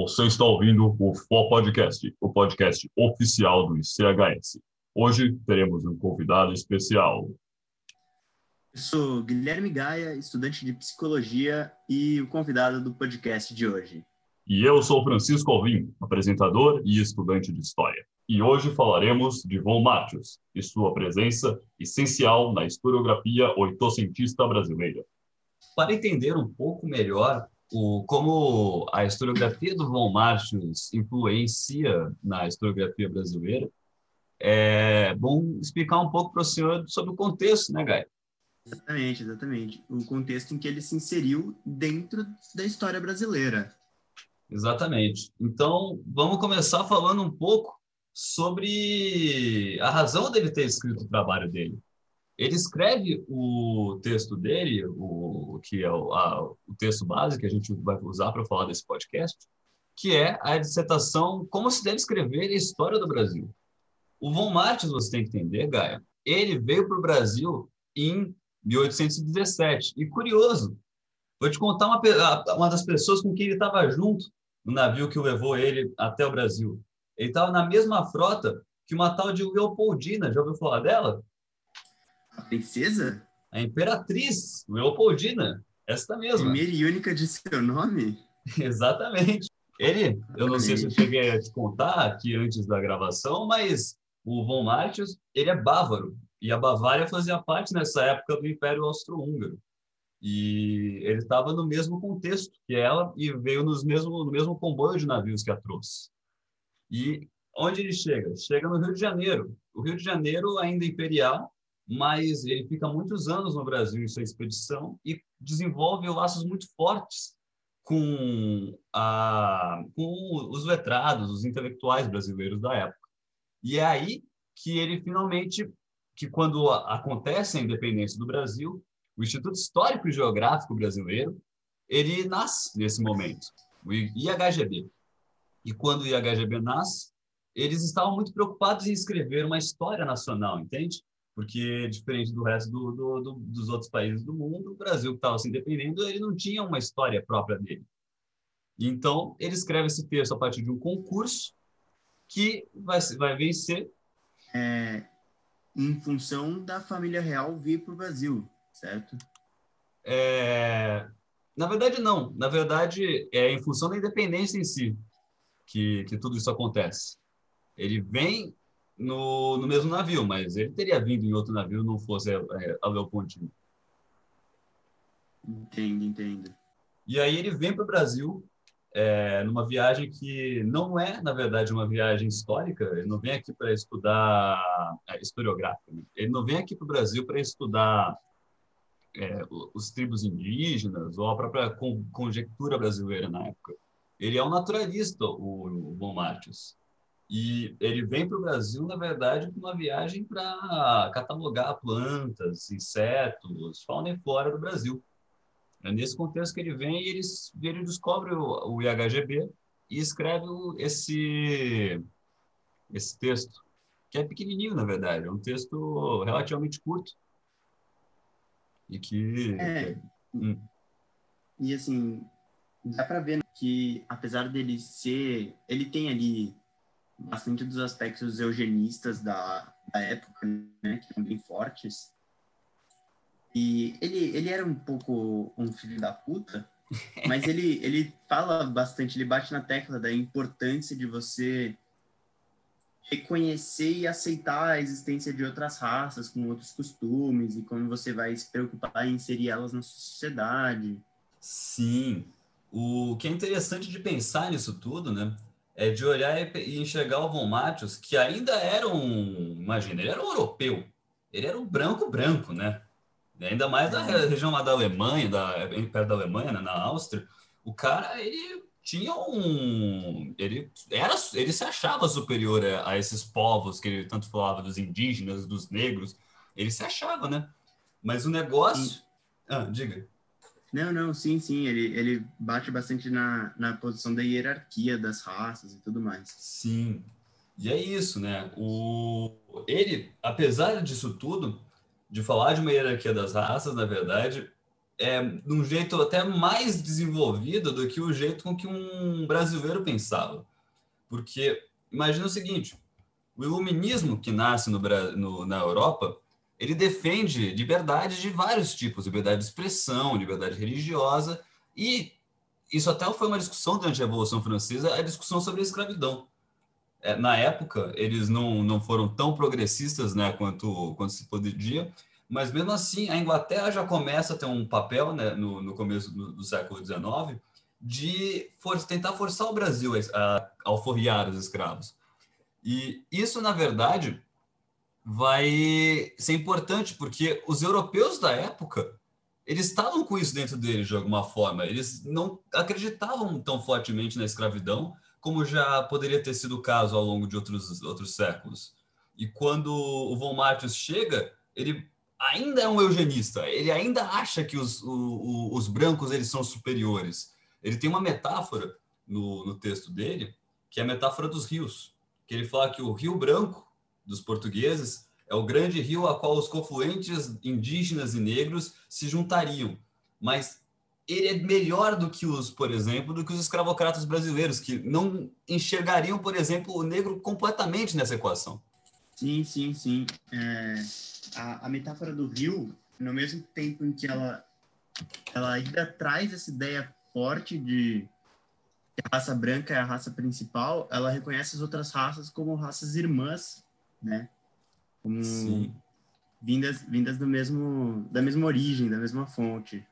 Você está ouvindo o FO Podcast, o podcast oficial do ICHS. Hoje teremos um convidado especial. Eu sou Guilherme Gaia, estudante de psicologia e o convidado do podcast de hoje. E eu sou Francisco Alvim, apresentador e estudante de história. E hoje falaremos de Von Martius e sua presença essencial na historiografia oitocentista brasileira. Para entender um pouco melhor o, como a historiografia do Von Martius influencia na historiografia brasileira, é bom explicar um pouco para o senhor sobre o contexto, né, Gai? Exatamente, exatamente. O contexto em que ele se inseriu dentro da história brasileira. Exatamente. Então, vamos começar falando um pouco sobre a razão dele ter escrito o trabalho dele. Ele escreve o texto dele, o que é o, a, o texto base que a gente vai usar para falar desse podcast, que é a dissertação Como se deve escrever a história do Brasil. O Von Martins, você tem que entender, Gaia, ele veio para o Brasil em 1817. E curioso, vou te contar uma, uma das pessoas com quem ele estava junto no navio que levou ele até o Brasil. Ele estava na mesma frota que uma tal de Leopoldina. Já ouviu falar dela? A princesa? A imperatriz, Leopoldina. Esta mesma. Primeira e única de seu nome? Exatamente. Ele, eu não sei se eu cheguei a te contar aqui antes da gravação, mas o Von Martius, ele é bávaro. E a Bavária fazia parte nessa época do Império Austro-Húngaro. E ele estava no mesmo contexto que ela e veio nos mesmo, no mesmo comboio de navios que a trouxe. E onde ele chega? Chega no Rio de Janeiro. O Rio de Janeiro ainda é imperial, mas ele fica muitos anos no Brasil em sua expedição e desenvolve laços muito fortes com, a, com os letrados, os intelectuais brasileiros da época. E é aí que ele finalmente, que quando acontece a independência do Brasil, o Instituto Histórico e Geográfico Brasileiro, ele nasce nesse momento, o IHGB. E quando o IHGB nasce, eles estavam muito preocupados em escrever uma história nacional, entende? Porque diferente do resto do, do, do, dos outros países do mundo, o Brasil que estava se independendo, ele não tinha uma história própria dele. Então, ele escreve esse texto a partir de um concurso que vai, vai vencer. É, em função da família real vir para o Brasil, certo? É, na verdade, não. Na verdade, é em função da independência em si que, que tudo isso acontece. Ele vem no, no mesmo navio, mas ele teria vindo em outro navio não fosse a, é, a Leopoldina. Entendo, entendo. E aí ele vem para o Brasil é, numa viagem que não é, na verdade, uma viagem histórica. Ele não vem aqui para estudar é, historiográfica. Né? Ele não vem aqui para o Brasil para estudar é, os tribos indígenas ou a própria conjectura brasileira na época. Ele é um naturalista, o, o Von Martius. E ele vem para o Brasil, na verdade, com uma viagem para catalogar plantas, insetos, fauna e flora do Brasil. É nesse contexto que ele vem e ele, ele descobre o, o IHGB e escreve esse, esse texto, que é pequenininho, na verdade, é um texto relativamente curto. E que... É, hum. E assim, dá para ver que, apesar dele ser... Ele tem ali bastante dos aspectos eugenistas da, da época, né, que eram bem fortes. E ele, ele era um pouco um filho da puta, mas ele, ele fala bastante, ele bate na tecla da importância de você reconhecer e aceitar a existência de outras raças com outros costumes e como você vai se preocupar em inserir elas na sociedade. Sim. O que é interessante de pensar nisso tudo, né, é de olhar e enxergar o Von Matheus, que ainda era um, imagina, ele era um europeu, ele era um branco branco, né? Ainda mais da uhum. região lá da Alemanha, da, perto da Alemanha, né, na Áustria, o cara, ele tinha um, ele era, ele se achava superior a, a esses povos que ele tanto falava dos indígenas, dos negros, ele se achava, né? Mas o negócio, ah, diga. Não, não, sim, sim. Ele, ele bate bastante na, na posição da hierarquia das raças e tudo mais. Sim. E é isso, né? O, ele, apesar disso tudo, de falar de uma hierarquia das raças, na verdade, é, de um jeito até mais desenvolvido do que o jeito com que um brasileiro pensava. Porque imagina o seguinte: o iluminismo que nasce no, no, na Europa, ele defende liberdade de vários tipos, liberdade de expressão, liberdade religiosa, e isso até foi uma discussão durante a Revolução Francesa, a discussão sobre a escravidão. É, na época, eles não, não foram tão progressistas né, quanto, quanto se podia, mas mesmo assim, a Inglaterra já começa a ter um papel né, no, no começo do, do século XIX de for, tentar forçar o Brasil a, a alforriar os escravos. E isso, na verdade, vai ser importante, porque os europeus da época eles estavam com isso dentro deles de alguma forma. Eles não acreditavam tão fortemente na escravidão como já poderia ter sido o caso ao longo de outros, outros séculos. E quando o Von Martius chega, ele ainda é um eugenista. Ele ainda acha que os, o, os brancos eles são superiores. Ele tem uma metáfora no, no texto dele, que é a metáfora dos rios. Que ele fala que o Rio Branco, dos portugueses, é o grande rio a qual os confluentes indígenas e negros se juntariam. Mas ele é melhor do que os, por exemplo, do que os escravocratas brasileiros, que não enxergariam, por exemplo, o negro completamente nessa equação. Sim, sim, sim. É, a, a metáfora do rio, no mesmo tempo em que ela, ela ainda traz essa ideia forte de que a raça branca é a raça principal, ela reconhece as outras raças como raças irmãs, né? como Sim. vindas vindas do mesmo da mesma origem, da mesma fonte.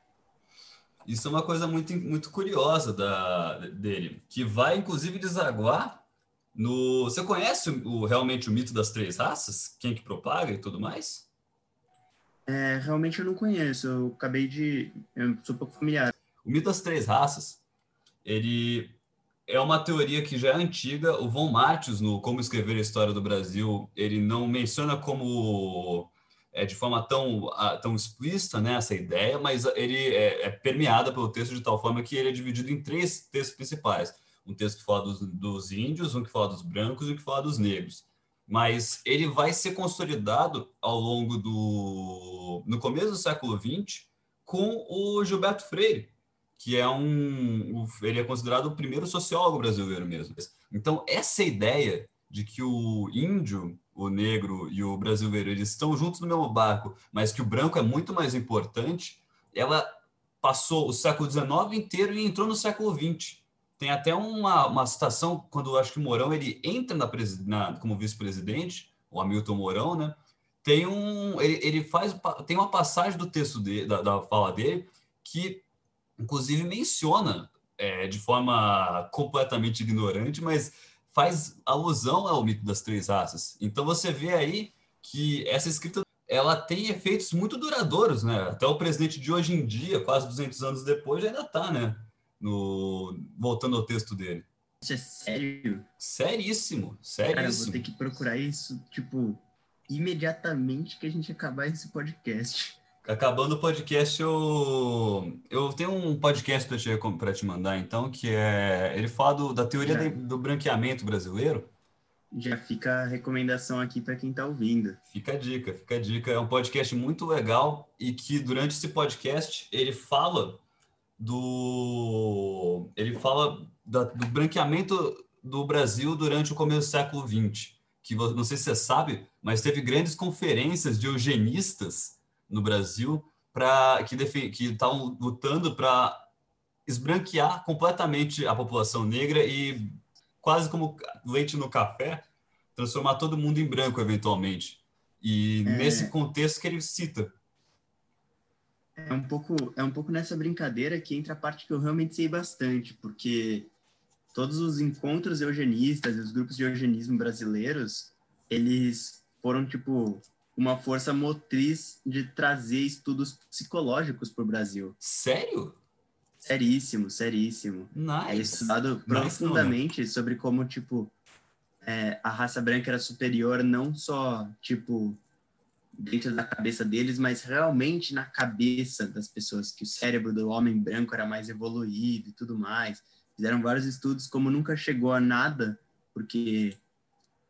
Isso é uma coisa muito muito curiosa da dele, que vai inclusive desaguar no Você conhece o, realmente o mito das três raças? Quem que propaga e tudo mais? É, realmente eu não conheço. Eu acabei de eu sou um pouco familiar. O mito das três raças, ele é uma teoria que já é antiga. O Von Martius, no Como Escrever a História do Brasil, ele não menciona como é, de forma tão, tão explícita né, essa ideia, mas ele é, é permeada pelo texto de tal forma que ele é dividido em três textos principais. Um texto que fala dos, dos índios, um que fala dos brancos e um que fala dos negros. Mas ele vai ser consolidado ao longo do... no começo do século XX com o Gilberto Freire, que é um. Ele é considerado o primeiro sociólogo brasileiro mesmo. Então, essa ideia de que o índio, o negro e o brasileiro eles estão juntos no mesmo barco, mas que o branco é muito mais importante, ela passou o século XIX inteiro e entrou no século XX. Tem até uma, uma citação quando acho que Mourão ele entra na, na como vice-presidente, o Hamilton Mourão, né? Tem um, ele, ele faz tem uma passagem do texto dele, da, da fala dele que inclusive menciona é, de forma completamente ignorante, mas faz alusão ao mito das três raças. Então você vê aí que essa escrita ela tem efeitos muito duradouros, né? Até o presidente de hoje em dia, quase 200 anos depois, ainda está, né? No... Voltando ao texto dele. Isso é sério? Seríssimo, seríssimo. Cara, eu vou ter que procurar isso, tipo, imediatamente que a gente acabar esse podcast. Acabando o podcast, eu, eu tenho um podcast para te, te mandar, então, que é. Ele fala do, da teoria de, do branqueamento brasileiro. Já fica a recomendação aqui para quem está ouvindo. Fica a dica, fica a dica. É um podcast muito legal e que durante esse podcast ele fala do. Ele fala da, do branqueamento do Brasil durante o começo do século XX. Que não sei se você sabe, mas teve grandes conferências de eugenistas no Brasil para que que estavam lutando para esbranquear completamente a população negra e quase como leite no café, transformar todo mundo em branco eventualmente. E é... nesse contexto que ele cita. É um pouco é um pouco nessa brincadeira que entra a parte que eu realmente sei bastante, porque todos os encontros eugenistas e os grupos de eugenismo brasileiros, eles foram tipo uma força motriz de trazer estudos psicológicos para o Brasil. Sério? Seríssimo, seríssimo. Nice. É estudado nice, profundamente não. sobre como, tipo, é, a raça branca era superior não só, tipo, dentro da cabeça deles, mas realmente na cabeça das pessoas, que o cérebro do homem branco era mais evoluído e tudo mais. Fizeram vários estudos, como nunca chegou a nada, porque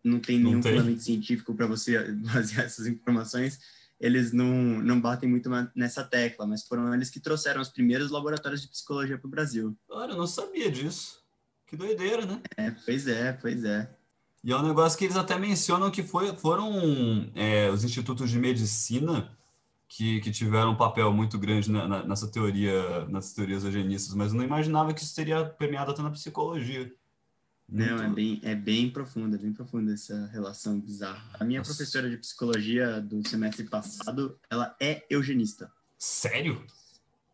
não tem nenhum fundamento científico para você basear essas informações. eles não, não batem muito nessa tecla, mas foram eles que trouxeram os primeiros laboratórios de psicologia para o Brasil. Olha, eu não sabia disso. Que doideira, né? É, pois é, pois é. E é um negócio que eles até mencionam que foi, foram é, os institutos de medicina que, que tiveram um papel muito grande na, na, nessa teoria, nessas teorias eugenistas, mas eu não imaginava que isso teria permeado até na psicologia. Muito... Não, é bem, é bem profunda, bem profunda essa relação bizarra. A minha Nossa. professora de psicologia do semestre passado, ela é eugenista. Sério?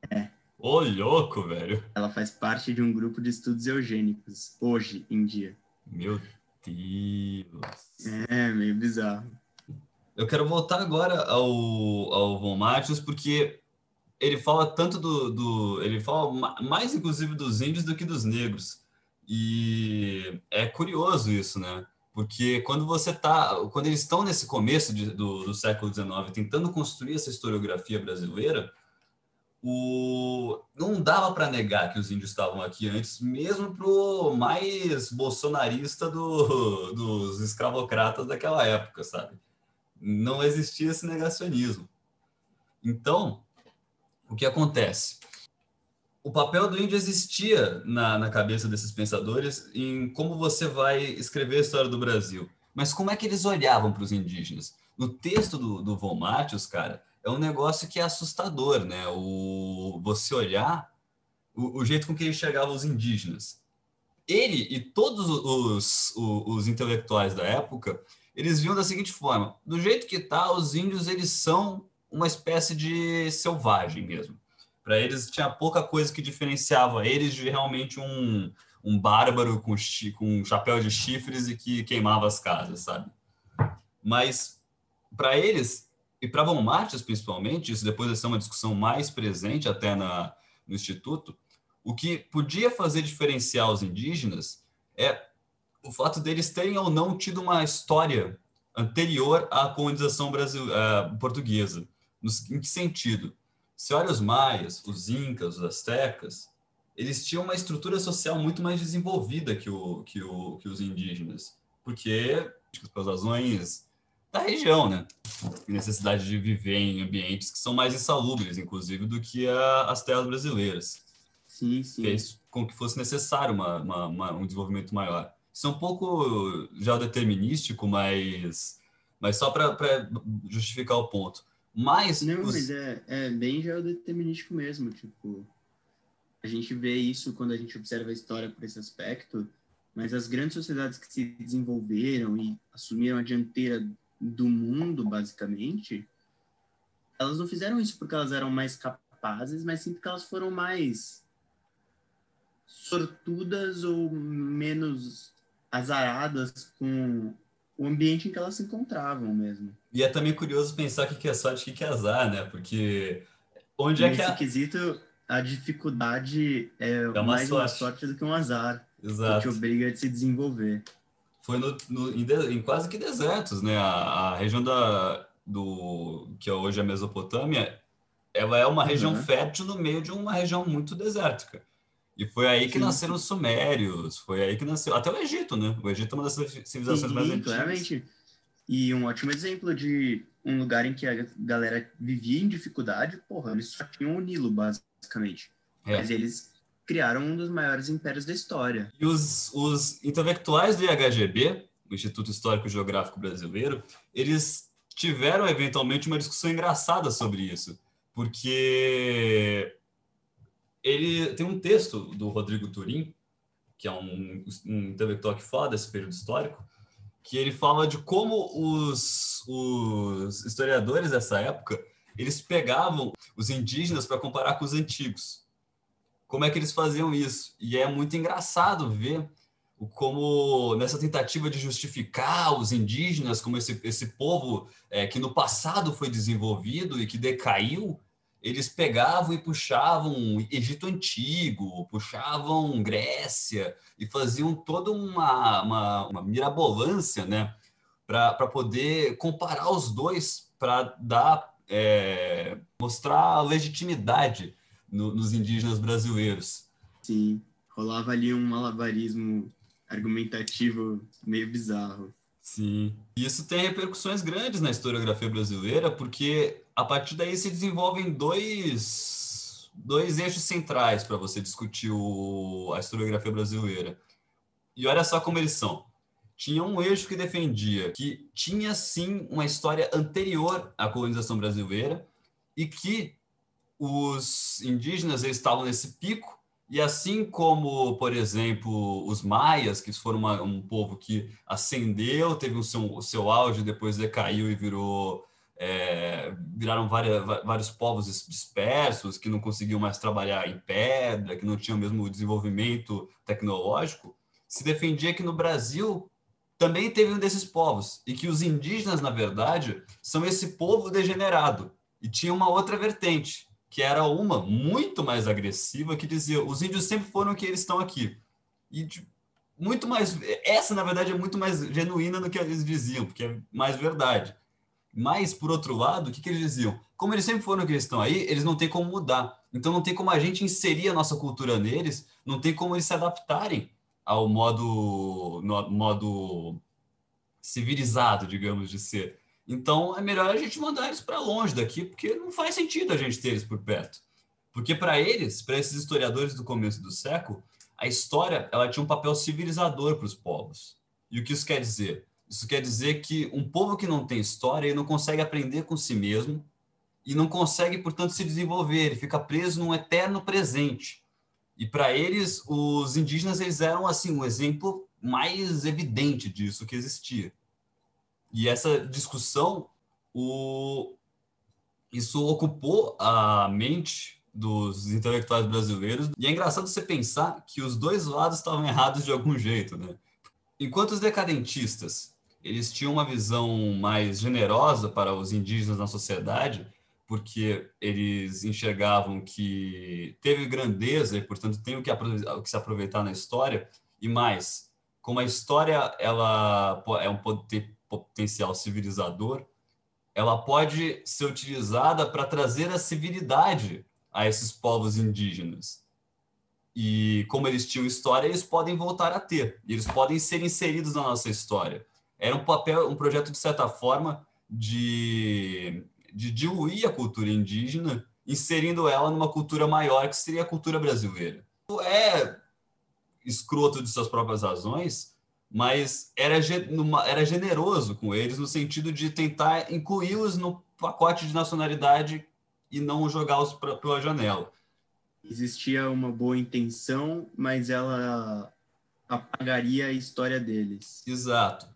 É. Ô, louco, velho. Ela faz parte de um grupo de estudos eugênicos, hoje em dia. Meu Deus. É, meio bizarro. Eu quero voltar agora ao, ao Von Matheus, porque ele fala tanto do, do. Ele fala mais, inclusive, dos índios do que dos negros. E é curioso isso, né? Porque quando você tá, quando eles estão nesse começo de, do, do século XIX tentando construir essa historiografia brasileira, o, não dava para negar que os índios estavam aqui antes, mesmo pro mais bolsonarista do, dos escravocratas daquela época, sabe? Não existia esse negacionismo. Então, o que acontece? O papel do índio existia na, na cabeça desses pensadores em como você vai escrever a história do Brasil. Mas como é que eles olhavam para os indígenas? No texto do, do Von cara, é um negócio que é assustador, né? O, você olhar o, o jeito com que ele enxergava os indígenas. Ele e todos os, os, os intelectuais da época, eles viam da seguinte forma: do jeito que tá, os índios eles são uma espécie de selvagem mesmo. Para eles tinha pouca coisa que diferenciava eles de realmente um, um bárbaro com, com um chapéu de chifres e que queimava as casas, sabe? Mas para eles, e para Von Martins principalmente, isso depois vai ser uma discussão mais presente até na, no Instituto, o que podia fazer diferenciar os indígenas é o fato deles terem ou não tido uma história anterior à colonização brasil, uh, portuguesa. Em que sentido? Se olha os maias, os incas, os astecas, eles tinham uma estrutura social muito mais desenvolvida que, o, que, o, que os indígenas, porque, pelas razões da região, né? Necessidade de viver em ambientes que são mais insalubres, inclusive, do que a, as terras brasileiras. Sim, sim. Fez com que fosse necessário uma, uma, uma, um desenvolvimento maior. Isso é um pouco já determinístico, mas, mas só para justificar o ponto. Mas. Não, os... mas é, é bem geodeterminístico mesmo. Tipo, a gente vê isso quando a gente observa a história por esse aspecto, mas as grandes sociedades que se desenvolveram e assumiram a dianteira do mundo, basicamente, elas não fizeram isso porque elas eram mais capazes, mas sim porque elas foram mais sortudas ou menos azaradas com o ambiente em que elas se encontravam mesmo. E é também curioso pensar o que é sorte e o que é azar, né? Porque onde Nesse é que a... quesito, a dificuldade é, é uma mais sorte. uma sorte do que um azar. Exato. Que obriga a se desenvolver. Foi no, no em, de, em, quase que desertos, né? A, a, região da, do que hoje é a Mesopotâmia, ela é uma região uhum. fértil no meio de uma região muito desértica. E foi aí que Sim. nasceram os sumérios, foi aí que nasceu. Até o Egito, né? O Egito é uma das civilizações Sim, mais antigas. Claramente. E um ótimo exemplo de um lugar em que a galera vivia em dificuldade, porra, eles só tinham o Nilo, basicamente. É. Mas eles criaram um dos maiores impérios da história. E os, os intelectuais do IHGB, o Instituto Histórico Geográfico Brasileiro, eles tiveram eventualmente uma discussão engraçada sobre isso, porque ele tem um texto do Rodrigo Turim, que é um, um intelectual que fala desse período histórico, que ele fala de como os, os historiadores dessa época eles pegavam os indígenas para comparar com os antigos. Como é que eles faziam isso? E é muito engraçado ver como nessa tentativa de justificar os indígenas como esse, esse povo é, que no passado foi desenvolvido e que decaiu, eles pegavam e puxavam Egito Antigo, puxavam Grécia e faziam toda uma, uma, uma mirabolância né, para poder comparar os dois, para dar é, mostrar legitimidade no, nos indígenas brasileiros. Sim, rolava ali um malabarismo argumentativo meio bizarro. Sim. E isso tem repercussões grandes na historiografia brasileira, porque a partir daí se desenvolvem dois, dois eixos centrais para você discutir o, a historiografia brasileira. E olha só como eles são. Tinha um eixo que defendia que tinha sim uma história anterior à colonização brasileira e que os indígenas estavam nesse pico e assim como, por exemplo, os maias, que foram uma, um povo que ascendeu, teve o seu, o seu auge, depois decaiu e virou é, viraram várias, vários povos dispersos que não conseguiam mais trabalhar em pedra, que não tinham mesmo desenvolvimento tecnológico, se defendia que no Brasil também teve um desses povos e que os indígenas, na verdade, são esse povo degenerado. E tinha uma outra vertente, que era uma muito mais agressiva, que dizia: os índios sempre foram o que eles estão aqui. E muito mais. Essa, na verdade, é muito mais genuína do que eles diziam, porque é mais verdade. Mas, por outro lado, o que, que eles diziam? Como eles sempre foram o que eles estão aí, eles não têm como mudar. Então, não tem como a gente inserir a nossa cultura neles, não tem como eles se adaptarem ao modo, no, modo civilizado, digamos, de ser. Então é melhor a gente mandar eles para longe daqui, porque não faz sentido a gente ter eles por perto. Porque para eles, para esses historiadores do começo do século, a história ela tinha um papel civilizador para os povos. E o que isso quer dizer? Isso quer dizer que um povo que não tem história, ele não consegue aprender com si mesmo e não consegue, portanto, se desenvolver, ele fica preso num eterno presente. E para eles, os indígenas eles eram assim um exemplo mais evidente disso que existia. E essa discussão, o... isso ocupou a mente dos intelectuais brasileiros. E é engraçado você pensar que os dois lados estavam errados de algum jeito, né? Enquanto os decadentistas eles tinham uma visão mais generosa para os indígenas na sociedade, porque eles enxergavam que teve grandeza e, portanto, tem o que, o que se aproveitar na história, e mais, como a história ela é um potencial civilizador, ela pode ser utilizada para trazer a civilidade a esses povos indígenas. E como eles tinham história, eles podem voltar a ter, eles podem ser inseridos na nossa história. Era um papel, um projeto de certa forma de de diluir a cultura indígena, inserindo ela numa cultura maior que seria a cultura brasileira. É escroto de suas próprias razões, mas era, era generoso com eles no sentido de tentar incluí-los no pacote de nacionalidade e não jogá-los pela janela. Existia uma boa intenção, mas ela apagaria a história deles. Exato.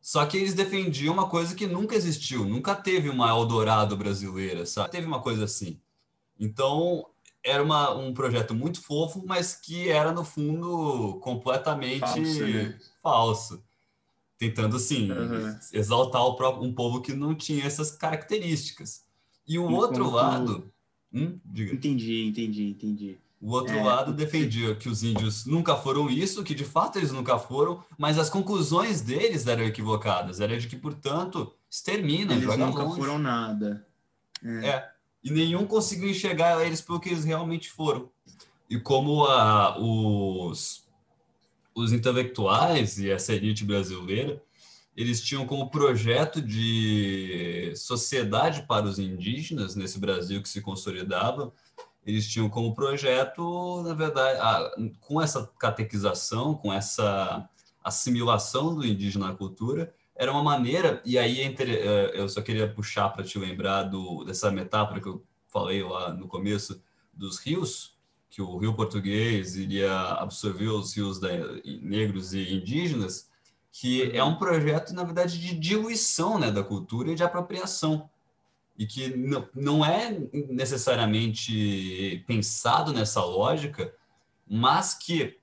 Só que eles defendiam uma coisa que nunca existiu, nunca teve uma Eldorado brasileira, sabe? Teve uma coisa assim. Então, era uma, um projeto muito fofo, mas que era, no fundo, completamente falso. Né? falso. Tentando, assim, uhum. exaltar o próprio, um povo que não tinha essas características. E o outro lado. Hum? Entendi, entendi, entendi. O outro é, lado defendia que os índios nunca foram isso, que de fato eles nunca foram, mas as conclusões deles eram equivocadas. Era de que, portanto, extermina, eles nunca longe. foram nada. É. é. E nenhum conseguiu enxergar eles pelo que eles realmente foram. E como a, os, os intelectuais e essa elite brasileira, eles tinham como projeto de sociedade para os indígenas nesse Brasil que se consolidava, eles tinham como projeto, na verdade, a, com essa catequização, com essa assimilação do indígena à cultura, era uma maneira, e aí é, eu só queria puxar para te lembrar do, dessa metáfora que eu falei lá no começo dos rios, que o rio português iria absorver os rios da, negros e indígenas, que é um projeto, na verdade, de diluição né, da cultura e de apropriação. E que não, não é necessariamente pensado nessa lógica, mas que,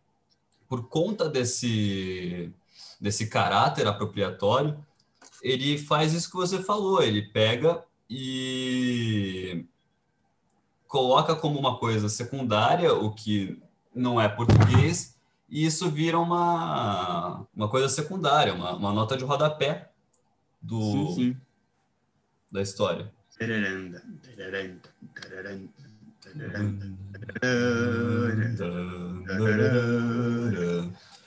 por conta desse, desse caráter apropriatório, ele faz isso que você falou, ele pega e coloca como uma coisa secundária o que não é português, e isso vira uma, uma coisa secundária, uma, uma nota de rodapé do, sim, sim. da história.